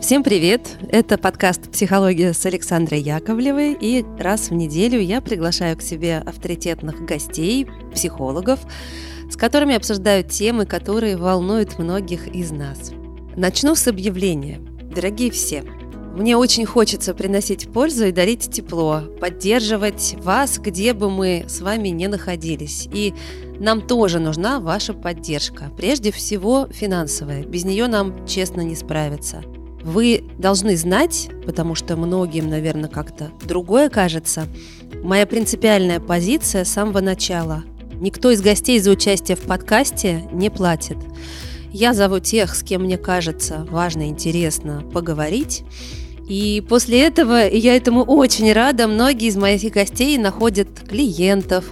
Всем привет! Это подкаст «Психология» с Александрой Яковлевой, и раз в неделю я приглашаю к себе авторитетных гостей, психологов, с которыми обсуждаю темы, которые волнуют многих из нас. Начну с объявления. Дорогие все, мне очень хочется приносить пользу и дарить тепло, поддерживать вас, где бы мы с вами не находились. И нам тоже нужна ваша поддержка. Прежде всего финансовая. Без нее нам, честно, не справиться. Вы должны знать, потому что многим, наверное, как-то другое кажется, моя принципиальная позиция с самого начала. Никто из гостей за участие в подкасте не платит. Я зову тех, с кем мне кажется важно и интересно поговорить. И после этого, и я этому очень рада, многие из моих гостей находят клиентов,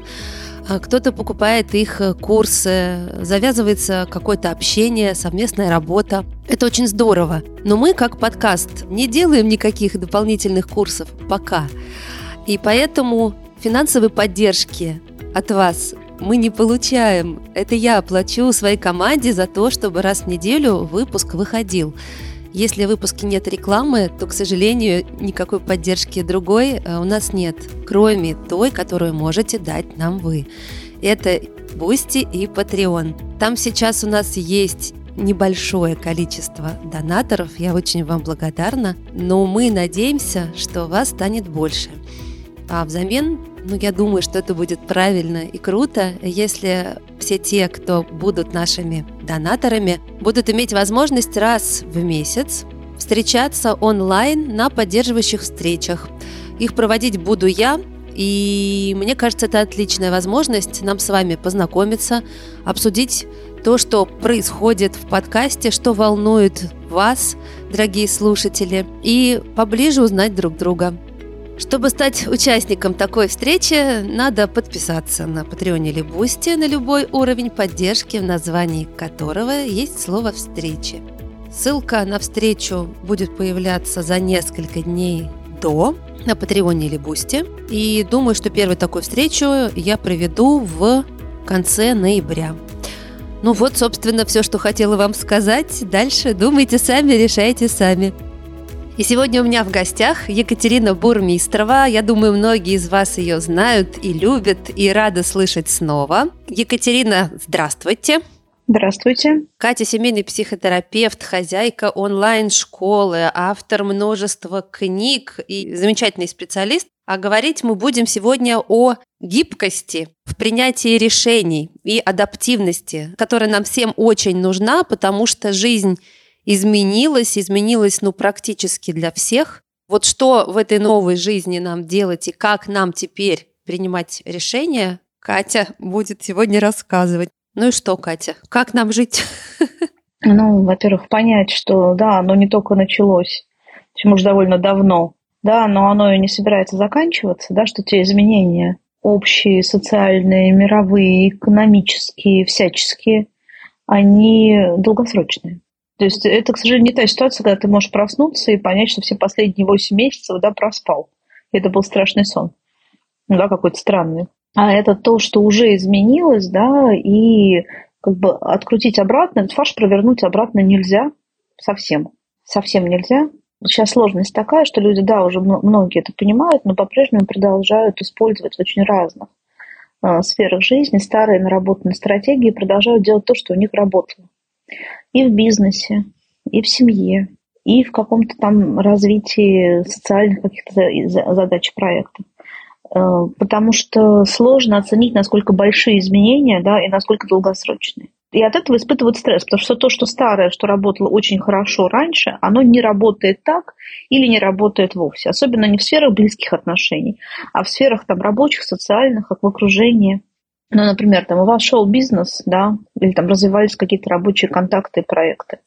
кто-то покупает их э, курсы, завязывается какое-то общение, совместная работа. Это очень здорово. Но мы, как подкаст, не делаем никаких дополнительных курсов пока. И поэтому финансовой поддержки от вас мы не получаем. Это я плачу своей команде за то, чтобы раз в неделю выпуск выходил. Если в выпуске нет рекламы, то, к сожалению, никакой поддержки другой э, у нас нет, кроме той, которую можете дать нам вы. Это Boosty и Patreon. Там сейчас у нас есть небольшое количество донаторов, я очень вам благодарна, но мы надеемся, что вас станет больше. А взамен ну, я думаю, что это будет правильно и круто, если все те, кто будут нашими донаторами, будут иметь возможность раз в месяц встречаться онлайн на поддерживающих встречах. Их проводить буду я, и мне кажется, это отличная возможность нам с вами познакомиться, обсудить то, что происходит в подкасте, что волнует вас, дорогие слушатели, и поближе узнать друг друга. Чтобы стать участником такой встречи, надо подписаться на Patreon е или Boosty на любой уровень поддержки, в названии которого есть слово «встречи». Ссылка на встречу будет появляться за несколько дней до на Patreon е или Boosty. И думаю, что первую такую встречу я проведу в конце ноября. Ну вот, собственно, все, что хотела вам сказать. Дальше думайте сами, решайте сами. И сегодня у меня в гостях Екатерина Бурмистрова. Я думаю, многие из вас ее знают и любят, и рады слышать снова. Екатерина, здравствуйте. Здравствуйте. Катя – семейный психотерапевт, хозяйка онлайн-школы, автор множества книг и замечательный специалист. А говорить мы будем сегодня о гибкости в принятии решений и адаптивности, которая нам всем очень нужна, потому что жизнь изменилось, изменилось ну практически для всех. Вот что в этой новой жизни нам делать и как нам теперь принимать решения, Катя будет сегодня рассказывать. Ну и что, Катя, как нам жить? Ну, во-первых, понять, что да, оно не только началось, чем уже довольно давно, да, но оно и не собирается заканчиваться, да, что те изменения общие, социальные, мировые, экономические, всяческие, они долгосрочные. То есть это, к сожалению, не та ситуация, когда ты можешь проснуться и понять, что все последние 8 месяцев да, проспал. Это был страшный сон. Ну да, какой-то странный. А это то, что уже изменилось, да, и как бы открутить обратно, этот фарш провернуть обратно нельзя совсем. Совсем нельзя. Сейчас сложность такая, что люди, да, уже многие это понимают, но по-прежнему продолжают использовать в очень разных э, сферах жизни старые наработанные стратегии, продолжают делать то, что у них работало и в бизнесе, и в семье, и в каком-то там развитии социальных каких-то задач проекта. Э, потому что сложно оценить, насколько большие изменения, да, и насколько долгосрочные. И от этого испытывают стресс, потому что то, что старое, что работало очень хорошо раньше, оно не работает так или не работает вовсе. Особенно не в сферах близких отношений, а в сферах там, рабочих, социальных, как в окружении. Ну, например, там у вас шел бизнес, да, или там развивались какие-то рабочие контакты и проекты.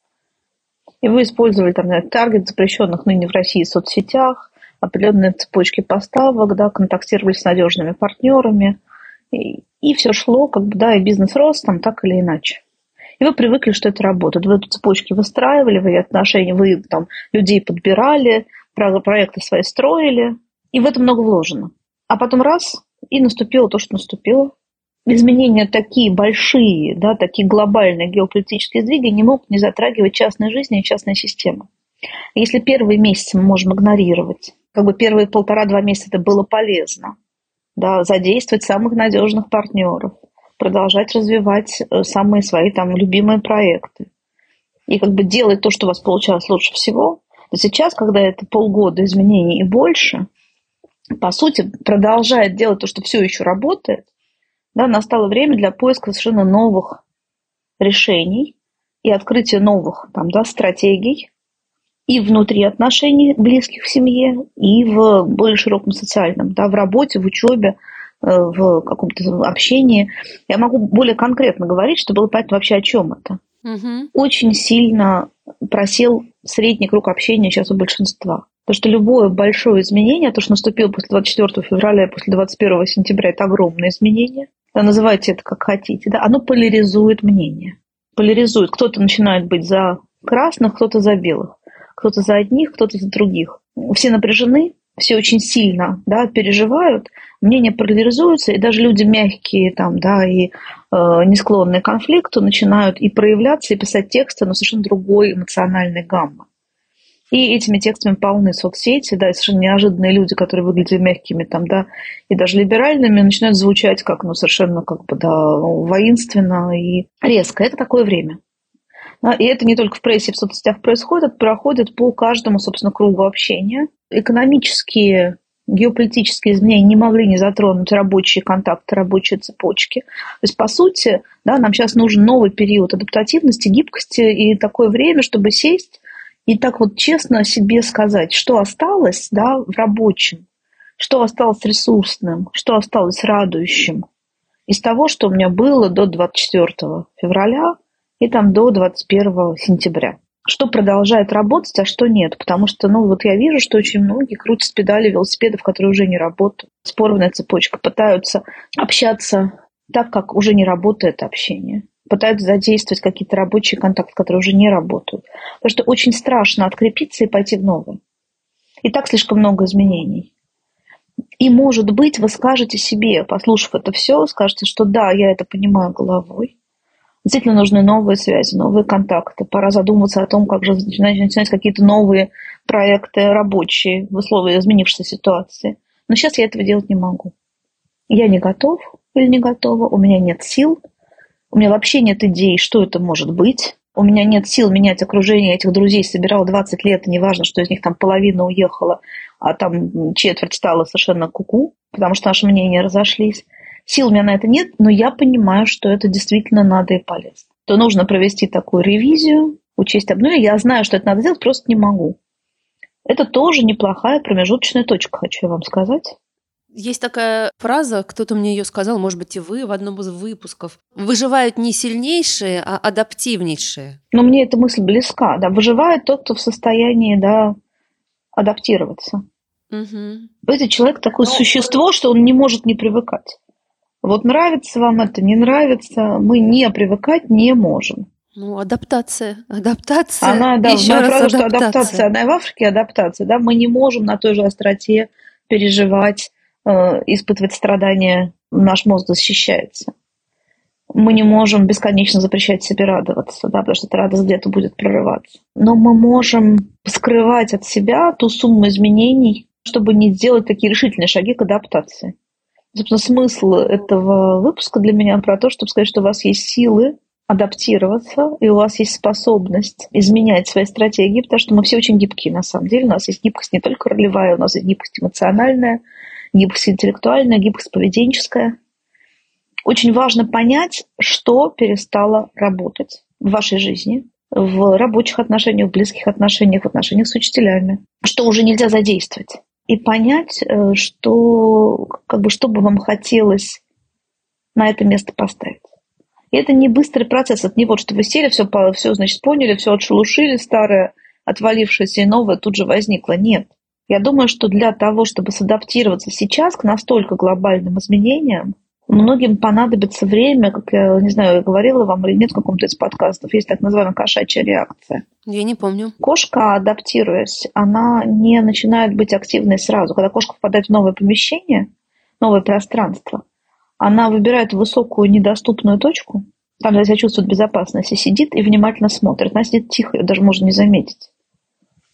И вы использовали там, например, таргет запрещенных ныне в России соцсетях, определенные цепочки поставок, да, контактировали с надежными партнерами, и, и все шло, как бы, да, и бизнес рос там так или иначе. И вы привыкли, что это работает. Вы эту цепочки выстраивали, вы отношения, вы там людей подбирали, проекты свои строили, и в это много вложено. А потом раз, и наступило то, что наступило изменения такие большие, да, такие глобальные геополитические сдвиги не могут не затрагивать частной жизни и частной системы. Если первые месяцы мы можем игнорировать, как бы первые полтора-два месяца это было полезно, да, задействовать самых надежных партнеров, продолжать развивать э, самые свои там любимые проекты и как бы делать то, что у вас получалось лучше всего, то сейчас, когда это полгода изменений и больше, по сути, продолжает делать то, что все еще работает, да, настало время для поиска совершенно новых решений и открытия новых там, да, стратегий и внутри отношений близких в семье, и в более широком социальном, да, в работе, в учебе, э, в каком-то общении. Я могу более конкретно говорить, чтобы было понятно вообще о чем это. Угу. Очень сильно просел средний круг общения сейчас у большинства. Потому что любое большое изменение, то, что наступило после 24 февраля и после 21 сентября, это огромное изменение. Называйте это как хотите. Да, оно поляризует мнение. Поляризует. Кто-то начинает быть за красных, кто-то за белых. Кто-то за одних, кто-то за других. Все напряжены, все очень сильно да, переживают, мнения поляризуются, и даже люди мягкие там, да, и э, не склонные к конфликту начинают и проявляться, и писать тексты, но совершенно другой эмоциональной гаммы. И этими текстами полны соцсети, да, и совершенно неожиданные люди, которые выглядели мягкими там, да, и даже либеральными, начинают звучать как, ну, совершенно как бы, да, воинственно и резко. Это такое время. Да, и это не только в прессе, в соцсетях происходит, проходит по каждому, собственно, кругу общения. Экономические геополитические изменения не могли не затронуть рабочие контакты, рабочие цепочки. То есть, по сути, да, нам сейчас нужен новый период адаптативности, гибкости и такое время, чтобы сесть и так вот честно себе сказать, что осталось да, в рабочем, что осталось ресурсным, что осталось радующим из того, что у меня было до 24 февраля и там до 21 сентября. Что продолжает работать, а что нет. Потому что, ну, вот я вижу, что очень многие крутят педали велосипедов, которые уже не работают. Спорванная цепочка. Пытаются общаться так, как уже не работает общение пытаются задействовать какие-то рабочие контакты, которые уже не работают. Потому что очень страшно открепиться и пойти в новое. И так слишком много изменений. И, может быть, вы скажете себе, послушав это все, скажете, что да, я это понимаю головой. Действительно нужны новые связи, новые контакты. Пора задуматься о том, как же начинать, начинать какие-то новые проекты рабочие в условиях изменившейся ситуации. Но сейчас я этого делать не могу. Я не готов или не готова, у меня нет сил, у меня вообще нет идей, что это может быть. У меня нет сил менять окружение этих друзей. Собирала 20 лет, и неважно, что из них там половина уехала, а там четверть стала совершенно куку, потому что наши мнения разошлись. Сил у меня на это нет, но я понимаю, что это действительно надо и полезно. То нужно провести такую ревизию, учесть обновление. Я знаю, что это надо сделать, просто не могу. Это тоже неплохая промежуточная точка, хочу вам сказать. Есть такая фраза, кто-то мне ее сказал, может быть, и вы в одном из выпусков. Выживают не сильнейшие, а адаптивнейшие. Но мне эта мысль близка. Да, выживает тот, кто в состоянии да, адаптироваться. Угу. Это человек такое Но... существо, что он не может не привыкать. Вот нравится вам это, не нравится, мы не привыкать не можем. Ну, адаптация, адаптация. Она, да, Еще раз фраза, адаптация. что адаптация, она и в Африке адаптация, да, мы не можем на той же остроте переживать Э, испытывать страдания, наш мозг защищается. Мы не можем бесконечно запрещать себе радоваться, да, потому что эта радость где-то будет прорываться. Но мы можем скрывать от себя ту сумму изменений, чтобы не сделать такие решительные шаги к адаптации. Собственно, смысл этого выпуска для меня про то, чтобы сказать, что у вас есть силы адаптироваться, и у вас есть способность изменять свои стратегии, потому что мы все очень гибкие на самом деле. У нас есть гибкость не только ролевая, у нас есть гибкость эмоциональная, гибкость интеллектуальная, гибкость поведенческая. Очень важно понять, что перестало работать в вашей жизни, в рабочих отношениях, в близких отношениях, в отношениях с учителями, что уже нельзя задействовать. И понять, э, что, как бы, что бы вам хотелось на это место поставить. И это не быстрый процесс, это не вот, что вы сели, все, все значит, поняли, все отшелушили, старое, отвалившееся и новое тут же возникло. Нет. Я думаю, что для того, чтобы садаптироваться сейчас к настолько глобальным изменениям, многим понадобится время, как я не знаю, я говорила вам или нет в каком-то из подкастов, есть так называемая кошачья реакция. Я не помню. Кошка, адаптируясь, она не начинает быть активной сразу. Когда кошка попадает в новое помещение, новое пространство, она выбирает высокую недоступную точку, там, где себя чувствует безопасность, и сидит и внимательно смотрит. Она сидит тихо, ее даже можно не заметить.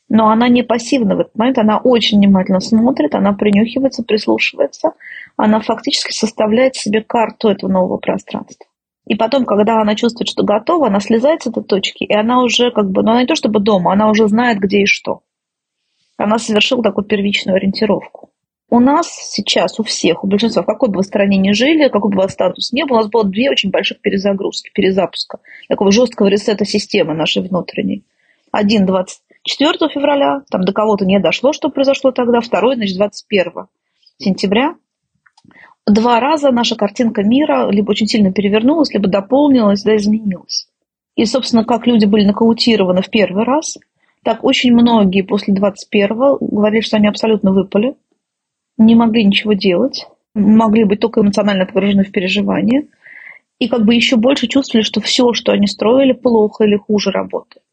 Но она не пассивна в этот момент, она очень внимательно смотрит, она принюхивается, прислушивается, она фактически составляет себе карту этого нового пространства. И потом, когда она чувствует, что готова, она слезает с этой точки, и она уже как бы, ну она не то чтобы дома, она уже знает, где и что. Она совершила такую первичную ориентировку. У нас сейчас, у всех, у большинства, в какой бы вы стране ни жили, какой бы у вас статус ни был, у нас было две очень больших перезагрузки, перезапуска, такого жесткого ресета системы нашей внутренней. Один 24 февраля, там до кого-то не дошло, что произошло тогда, второй, значит, 21 сентября. Два раза наша картинка мира либо очень сильно перевернулась, либо дополнилась, да, изменилась. И, собственно, как люди были нокаутированы в первый раз, так очень многие после 21-го говорили, что они абсолютно выпали – не могли ничего делать, могли быть только эмоционально погружены в переживания, и как бы еще больше чувствовали, что все, что они строили, плохо или хуже работает.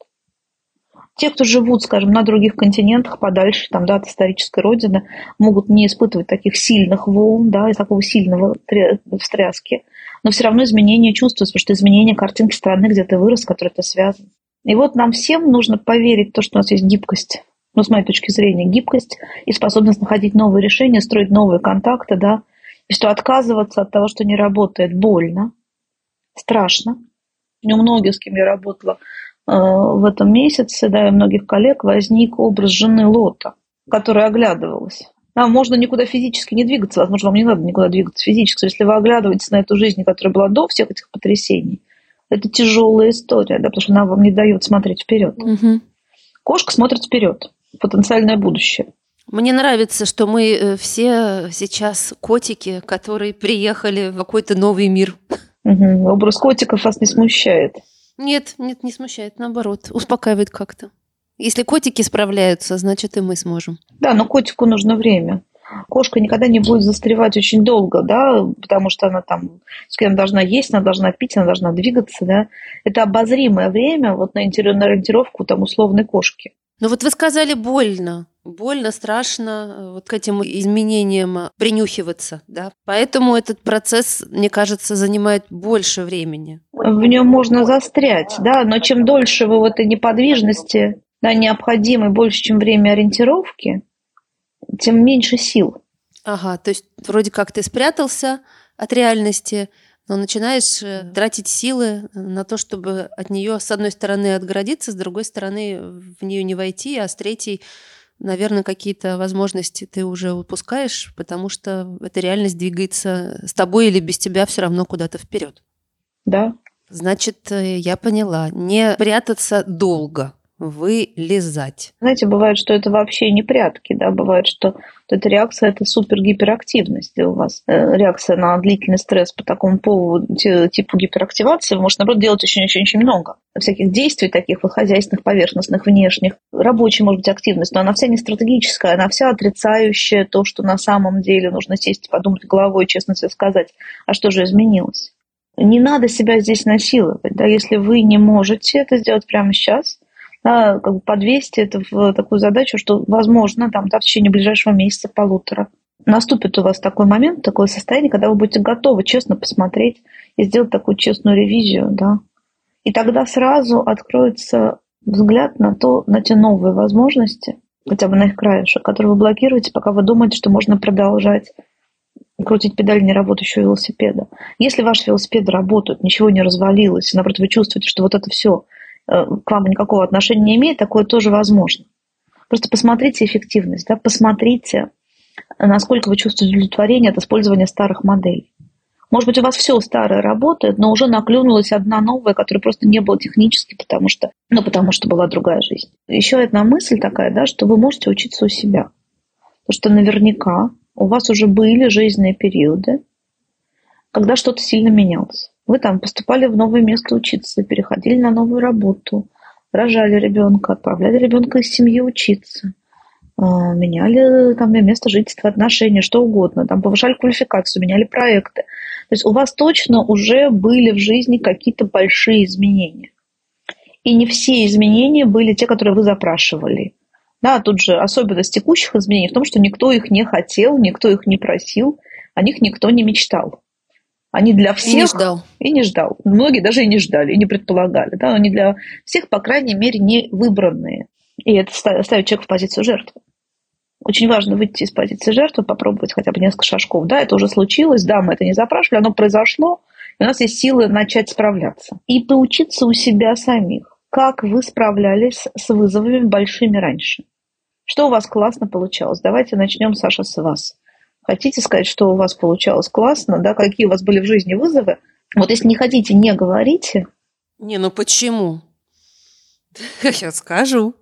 Те, кто живут, скажем, на других континентах, подальше там, да, от исторической родины, могут не испытывать таких сильных волн, да, и такого сильного встряски, но все равно изменения чувствуются, потому что изменение картинки страны, где ты вырос, с которой ты связан. И вот нам всем нужно поверить в то, что у нас есть гибкость ну, с моей точки зрения, гибкость и способность находить новые решения, строить новые контакты, да, и что отказываться от того, что не работает, больно, страшно. У многих, с кем я работала в этом месяце, да, и многих коллег возник образ жены Лота, которая оглядывалась. Да, можно никуда физически не двигаться, возможно, вам не надо никуда двигаться физически. Если вы оглядываетесь на эту жизнь, которая была до всех этих потрясений, это тяжелая история, да, потому что она вам не дает смотреть вперед. Угу. Кошка смотрит вперед потенциальное будущее. Мне нравится, что мы э, все сейчас котики, которые приехали в какой-то новый мир. Угу. Образ котиков вас не смущает? Нет, нет, не смущает, наоборот, успокаивает как-то. Если котики справляются, значит и мы сможем. Да, но котику нужно время. Кошка никогда не будет застревать очень долго, да, потому что она там, она должна есть, она должна пить, она должна двигаться, да. Это обозримое время вот на ориентировку там условной кошки. Ну вот вы сказали больно. Больно, страшно э, вот к этим изменениям принюхиваться, да. Поэтому этот процесс, мне кажется, занимает больше времени. В нем можно застрять, да, но чем дольше вы в этой неподвижности, да, необходимой больше, чем время ориентировки, тем меньше сил. Ага, то есть вроде как ты спрятался от реальности, но начинаешь э, тратить силы на то, чтобы от нее с одной стороны отгородиться, с другой стороны в нее не войти, а с третьей, наверное, какие-то возможности ты уже упускаешь, потому что эта реальность двигается с тобой или без тебя все равно куда-то вперед. Да. Значит, э, я поняла. Не прятаться долго вылезать. Знаете, бывает, что это вообще не прятки, да, бывает, что эта реакция – это супергиперактивность у вас. Э, реакция на длительный стресс по такому поводу, типу гиперактивации, вы можете, наоборот, делать очень-очень много. Всяких действий таких вот хозяйственных, поверхностных, внешних. Рабочая, может быть, активность, но она вся не стратегическая, она вся отрицающая то, что на самом деле нужно сесть, подумать головой, честно себе сказать, а что же изменилось. Не надо себя здесь насиловать. Да? Если вы не можете это сделать прямо сейчас, да, как бы подвесьте это в такую задачу, что, возможно, там, да, в течение ближайшего месяца, полутора, наступит у вас такой момент, такое состояние, когда вы будете готовы честно посмотреть и сделать такую честную ревизию, да. И тогда сразу откроется взгляд на, то, на те новые возможности, хотя бы на их краешек, которые вы блокируете, пока вы думаете, что можно продолжать крутить педаль неработающего велосипеда. Если ваши велосипеды работают, ничего не развалилось, наоборот, вы чувствуете, что вот это все к вам никакого отношения не имеет, такое тоже возможно. Просто посмотрите эффективность, да, посмотрите, насколько вы чувствуете удовлетворение от использования старых моделей. Может быть, у вас все старое работает, но уже наклюнулась одна новая, которая просто не была технически, потому что, ну, потому что была другая жизнь. Еще одна мысль такая, да, что вы можете учиться у себя. Потому что наверняка у вас уже были жизненные периоды, когда что-то сильно менялось. Вы там поступали в новое место учиться, переходили на новую работу, рожали ребенка, отправляли ребенка из семьи учиться, а, меняли там место жительства, отношения, что угодно, там повышали квалификацию, меняли проекты. То есть у вас точно уже были в жизни какие-то большие изменения. И не все изменения были те, которые вы запрашивали. Да, тут же особенность текущих изменений в том, что никто их не хотел, никто их не просил, о них никто не мечтал. Они для всех... И не ждал. И не ждал. Многие даже и не ждали, и не предполагали. Да? Они для всех, по крайней мере, не выбранные. И это ставит человека в позицию жертвы. Очень важно выйти из позиции жертвы, попробовать хотя бы несколько шажков. Да, это уже случилось, да, мы это не запрашивали, оно произошло, и у нас есть силы начать справляться. И поучиться у себя самих, как вы справлялись с вызовами большими раньше. Что у вас классно получалось? Давайте начнем, Саша, с вас. Хотите сказать, что у вас получалось классно, да, какие у вас были в жизни вызовы? Вот если не хотите, не говорите. Не, ну почему? Я скажу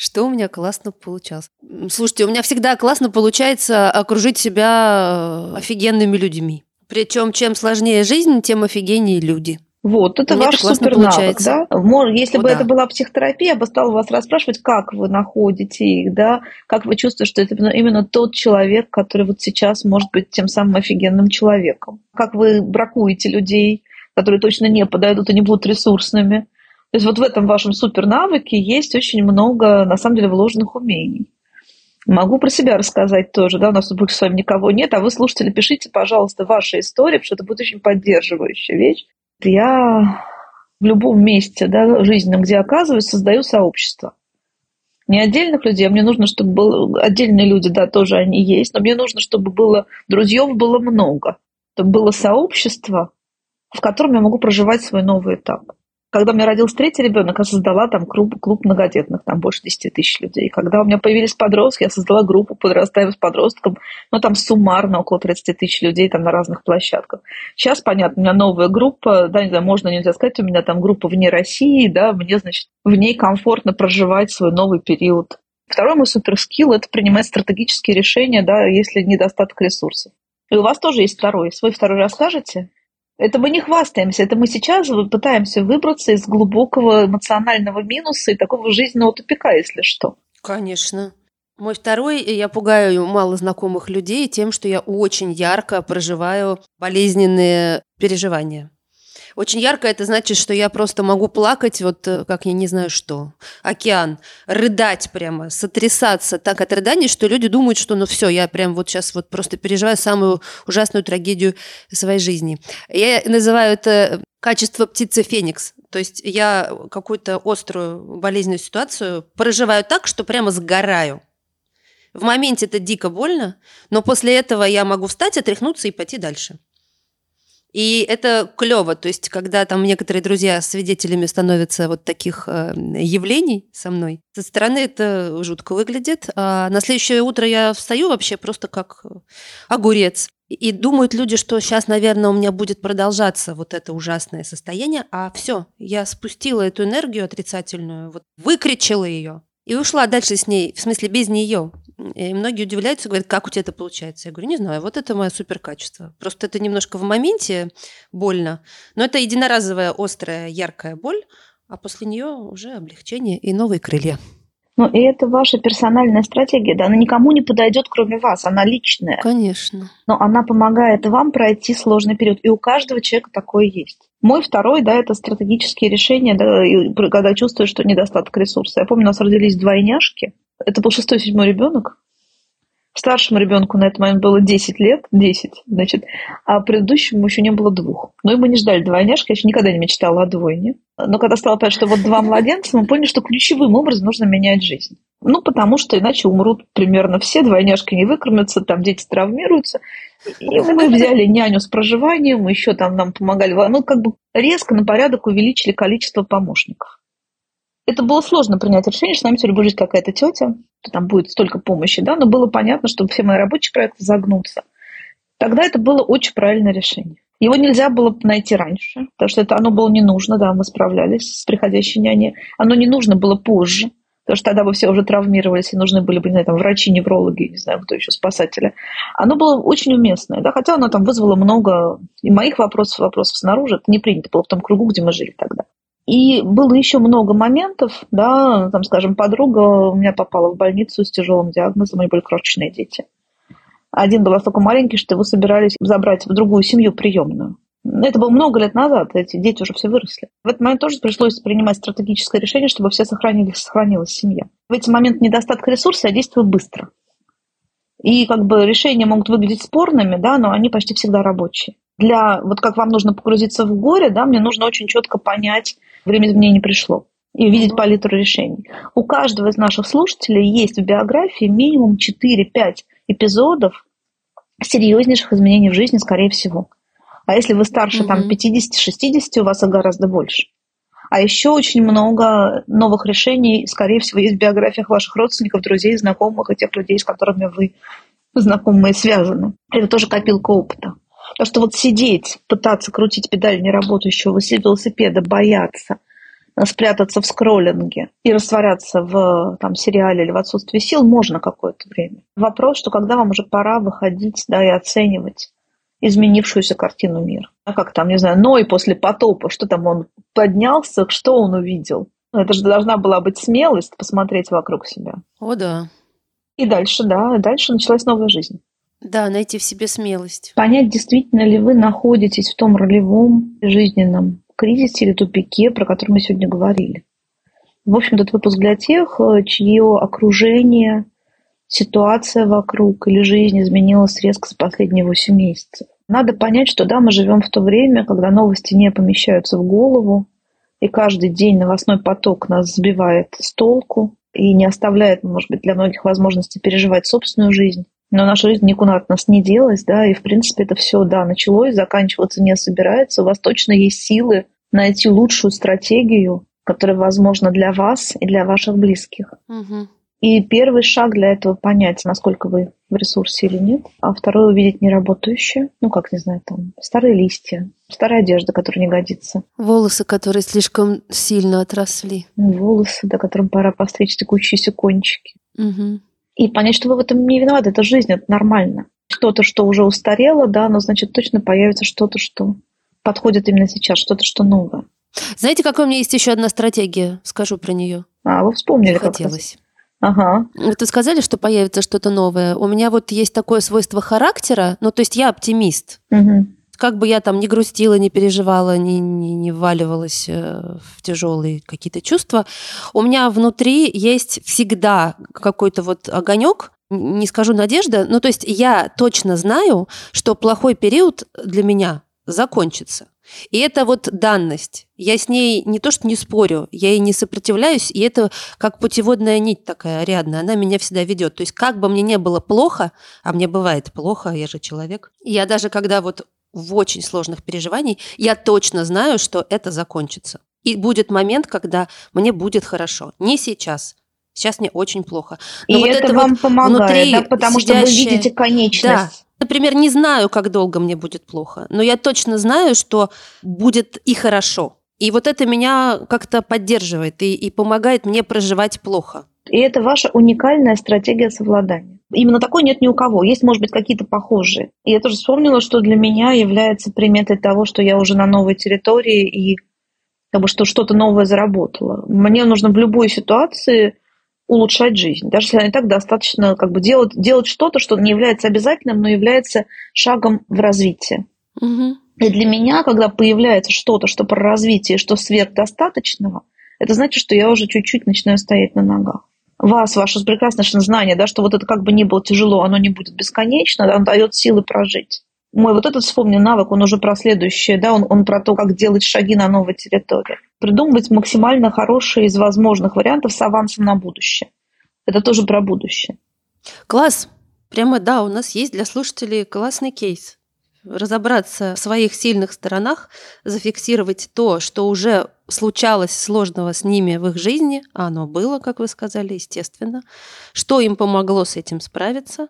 что у меня классно получалось. Слушайте, у меня всегда классно получается окружить себя э, офигенными людьми. Причем чем сложнее жизнь, тем офигеннее люди. Вот, это Мне ваш супер навык, да? Если О, бы да. это была психотерапия, я бы стала вас расспрашивать, как вы находите их, да, как вы чувствуете, что это именно тот человек, который вот сейчас может быть тем самым офигенным человеком. Как вы бракуете людей, которые точно не подойдут и не будут ресурсными. То есть вот в этом вашем супер навыке есть очень много, на самом деле, вложенных умений. Могу про себя рассказать тоже, да, у нас тут с вами никого нет, а вы, слушатели, пишите, пожалуйста, ваши истории, потому что это будет очень поддерживающая вещь. Я в любом месте, да, жизненном, где оказываюсь, создаю сообщество. Не отдельных людей, а мне нужно, чтобы было... Отдельные люди, да, тоже они есть, но мне нужно, чтобы было друзьев было много, чтобы было сообщество, в котором я могу проживать свой новый этап. Когда у меня родился третий ребенок, я создала там клуб, клуб многодетных, там больше 10 тысяч людей. Когда у меня появились подростки, я создала группу подрастаем с подростком, ну там суммарно около 30 тысяч людей там на разных площадках. Сейчас, понятно, у меня новая группа, да, не знаю, можно, нельзя сказать, у меня там группа вне России, да, мне, значит, в ней комфортно проживать свой новый период. Второй мой суперскилл – это принимать стратегические решения, да, если недостаток ресурсов. И у вас тоже есть второй. Свой второй расскажете? Это мы не хвастаемся, это мы сейчас пытаемся выбраться из глубокого эмоционального минуса и такого жизненного тупика, если что. Конечно. Мой второй, я пугаю мало знакомых людей тем, что я очень ярко проживаю болезненные переживания. Очень ярко это значит, что я просто могу плакать, вот э, как я не знаю что. Океан. Рыдать прямо, сотрясаться так от рыданий, что люди думают, что ну все, я прям вот сейчас вот просто переживаю самую ужасную трагедию своей жизни. Я называю это качество птицы Феникс. То есть я какую-то острую болезненную ситуацию проживаю так, что прямо сгораю. В моменте это дико больно, но после этого я могу встать, отряхнуться и пойти дальше. И это клево, то есть, когда там некоторые друзья свидетелями становятся вот таких э, явлений со мной, со стороны это жутко выглядит. А на следующее утро я встаю вообще просто как огурец. И думают люди, что сейчас, наверное, у меня будет продолжаться вот это ужасное состояние, а все, я спустила эту энергию отрицательную, вот выкричила ее и ушла дальше с ней, в смысле без нее. И многие удивляются, говорят, как у тебя это получается? Я говорю, не знаю, вот это мое супер качество. Просто это немножко в моменте больно, но это единоразовая острая яркая боль, а после нее уже облегчение и новые крылья. Ну, и это ваша персональная стратегия, да, она никому не подойдет, кроме вас, она личная. Конечно. Но она помогает вам пройти сложный период, и у каждого человека такое есть. Мой второй, да, это стратегические решения, да, когда чувствую, что недостаток ресурсов. Я помню, у нас родились двойняшки, это был шестой-седьмой ребенок. Старшему ребенку на этот момент было 10 лет, 10, значит, а предыдущему еще не было двух. Но и мы не ждали двойняшки, я еще никогда не мечтала о двойне. Но когда стало понятно, что вот два младенца, мы поняли, что ключевым образом нужно менять жизнь. Ну, потому что иначе умрут примерно все, двойняшки не выкормятся, там дети травмируются. И мы взяли няню с проживанием, еще там нам помогали. Мы как бы резко на порядок увеличили количество помощников. Это было сложно принять решение, что с нами теперь будет жить какая-то тетя, что там будет столько помощи, да, но было понятно, что все мои рабочие проекты загнутся. Тогда это было очень правильное решение. Его нельзя было найти раньше, потому что это оно было не нужно, да, мы справлялись с приходящей няней. Оно не нужно было позже, потому что тогда бы все уже травмировались, и нужны были бы, не знаю, там, врачи, неврологи, не знаю, кто еще, спасатели. Оно было очень уместное, да, хотя оно там вызвало много и моих вопросов, вопросов снаружи, это не принято было в том кругу, где мы жили тогда. И было еще много моментов, да, там, скажем, подруга у меня попала в больницу с тяжелым диагнозом, у нее были крошечные дети. Один был настолько маленький, что его собирались забрать в другую семью приемную. Это было много лет назад, эти дети уже все выросли. В этот момент тоже пришлось принимать стратегическое решение, чтобы все сохранились, сохранилась семья. В эти моменты недостатка ресурса я действую быстро. И как бы решения могут выглядеть спорными, да, но они почти всегда рабочие. Для, вот как вам нужно погрузиться в горе, да, мне нужно очень четко понять, время не пришло. и увидеть палитру решений. У каждого из наших слушателей есть в биографии минимум 4-5 эпизодов серьезнейших изменений в жизни, скорее всего. А если вы старше mm-hmm. там 50-60, у вас их гораздо больше. А еще очень много новых решений, скорее всего, есть в биографиях ваших родственников, друзей, знакомых и тех людей, с которыми вы знакомы и связаны. Это тоже копилка опыта. Потому что вот сидеть, пытаться крутить педаль неработающего велосипеда, бояться, спрятаться в скроллинге и растворяться в там, сериале или в отсутствии сил можно какое-то время. Вопрос, что когда вам уже пора выходить да, и оценивать изменившуюся картину мира. А как там, не знаю, Ной после потопа, что там он поднялся, что он увидел? Это же должна была быть смелость посмотреть вокруг себя. О, да. И дальше, да, дальше началась новая жизнь. Да, найти в себе смелость. Понять, действительно ли вы находитесь в том ролевом жизненном кризисе или тупике, про который мы сегодня говорили. В общем, этот выпуск для тех, чье окружение ситуация вокруг или жизнь изменилась резко за последние 8 месяцев. Надо понять, что да, мы живем в то время, когда новости не помещаются в голову, и каждый день новостной поток нас сбивает с толку и не оставляет, может быть, для многих возможности переживать собственную жизнь. Но наша жизнь никуда от нас не делась, да, и, в принципе, это все, да, началось, заканчиваться не собирается. У вас точно есть силы найти лучшую стратегию, которая возможна для вас и для ваших близких. Угу. И первый шаг для этого понять, насколько вы в ресурсе или нет. А второй увидеть неработающее. Ну, как, не знаю, там, старые листья, старая одежда, которая не годится. Волосы, которые слишком сильно отросли. Волосы, да, которым пора постричь текущиеся кончики. Угу. И понять, что вы в этом не виноваты. Это жизнь, это нормально. Что-то, что уже устарело, да, но значит точно появится что-то, что подходит именно сейчас, что-то, что новое. Знаете, какая у меня есть еще одна стратегия? Скажу про нее. А, вы вспомнили. Хотелось. Ага. Вы сказали, что появится что-то новое. У меня вот есть такое свойство характера, ну, то есть я оптимист. Угу. Как бы я там не грустила, не переживала, не, не, не вваливалась э, в тяжелые какие-то чувства, у меня внутри есть всегда какой-то вот огонек, не скажу надежда, ну, то есть я точно знаю, что плохой период для меня закончится. И это вот данность. Я с ней не то что не спорю, я ей не сопротивляюсь, и это как путеводная нить такая рядная, она меня всегда ведет. То есть как бы мне не было плохо, а мне бывает плохо, я же человек. Я даже когда вот в очень сложных переживаниях, я точно знаю, что это закончится. И будет момент, когда мне будет хорошо. Не сейчас, Сейчас мне очень плохо. Но и вот это, это вам вот помогает, да, потому сидящее... что вы видите конечность. Да, Например, не знаю, как долго мне будет плохо, но я точно знаю, что будет и хорошо. И вот это меня как-то поддерживает и, и помогает мне проживать плохо. И это ваша уникальная стратегия совладания. Именно такой нет ни у кого. Есть, может быть, какие-то похожие. И я тоже вспомнила, что для меня является приметой того, что я уже на новой территории и как бы, что что-то новое заработало. Мне нужно в любой ситуации улучшать жизнь. Даже если она и так достаточно как бы делать, делать что-то, что не является обязательным, но является шагом в развитии. Угу. И для меня, когда появляется что-то, что про развитие, что сверхдостаточного, это значит, что я уже чуть-чуть начинаю стоять на ногах. Вас, ваше прекрасное знание, да, что вот это как бы ни было тяжело, оно не будет бесконечно, оно дает силы прожить. Мой вот этот, вспомни, навык, он уже про следующее, да, он, он про то, как делать шаги на новой территории придумывать максимально хорошие из возможных вариантов с авансом на будущее. Это тоже про будущее. Класс. Прямо да, у нас есть для слушателей классный кейс. Разобраться в своих сильных сторонах, зафиксировать то, что уже случалось сложного с ними в их жизни, а оно было, как вы сказали, естественно, что им помогло с этим справиться.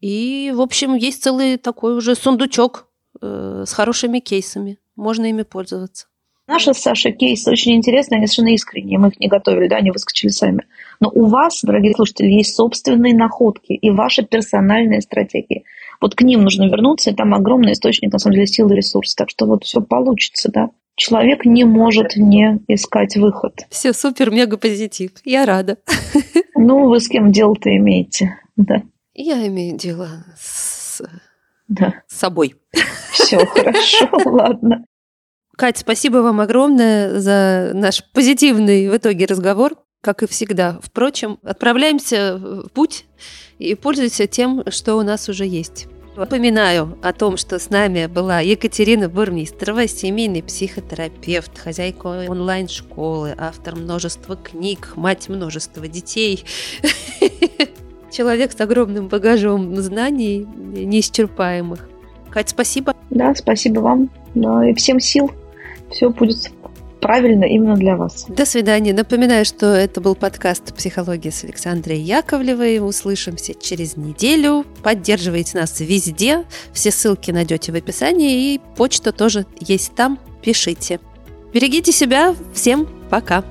И, в общем, есть целый такой уже сундучок э, с хорошими кейсами. Можно ими пользоваться. Наши с Сашей кейсы очень интересные, они совершенно искренние, мы их не готовили, да, они выскочили сами. Но у вас, дорогие слушатели, есть собственные находки и ваши персональные стратегии. Вот к ним нужно вернуться, и там огромный источник, на самом деле, сил и ресурсов. Так что вот все получится, да. Человек не может не искать выход. Все супер, мега позитив. Я рада. Ну, вы с кем дело-то имеете, да? Я имею дело с, да. с собой. Все хорошо, ладно. Кать, спасибо вам огромное за наш позитивный в итоге разговор, как и всегда. Впрочем, отправляемся в путь и пользуемся тем, что у нас уже есть. Напоминаю о том, что с нами была Екатерина Бурмистрова, семейный психотерапевт, хозяйка онлайн-школы, автор множества книг, мать множества детей. Человек с огромным багажом знаний, неисчерпаемых. Кать, спасибо. Да, спасибо вам. Да, и всем сил. Все будет правильно именно для вас. До свидания. Напоминаю, что это был подкаст «Психология» с Александрой Яковлевой. Услышимся через неделю. Поддерживайте нас везде. Все ссылки найдете в описании. И почта тоже есть там. Пишите. Берегите себя. Всем пока.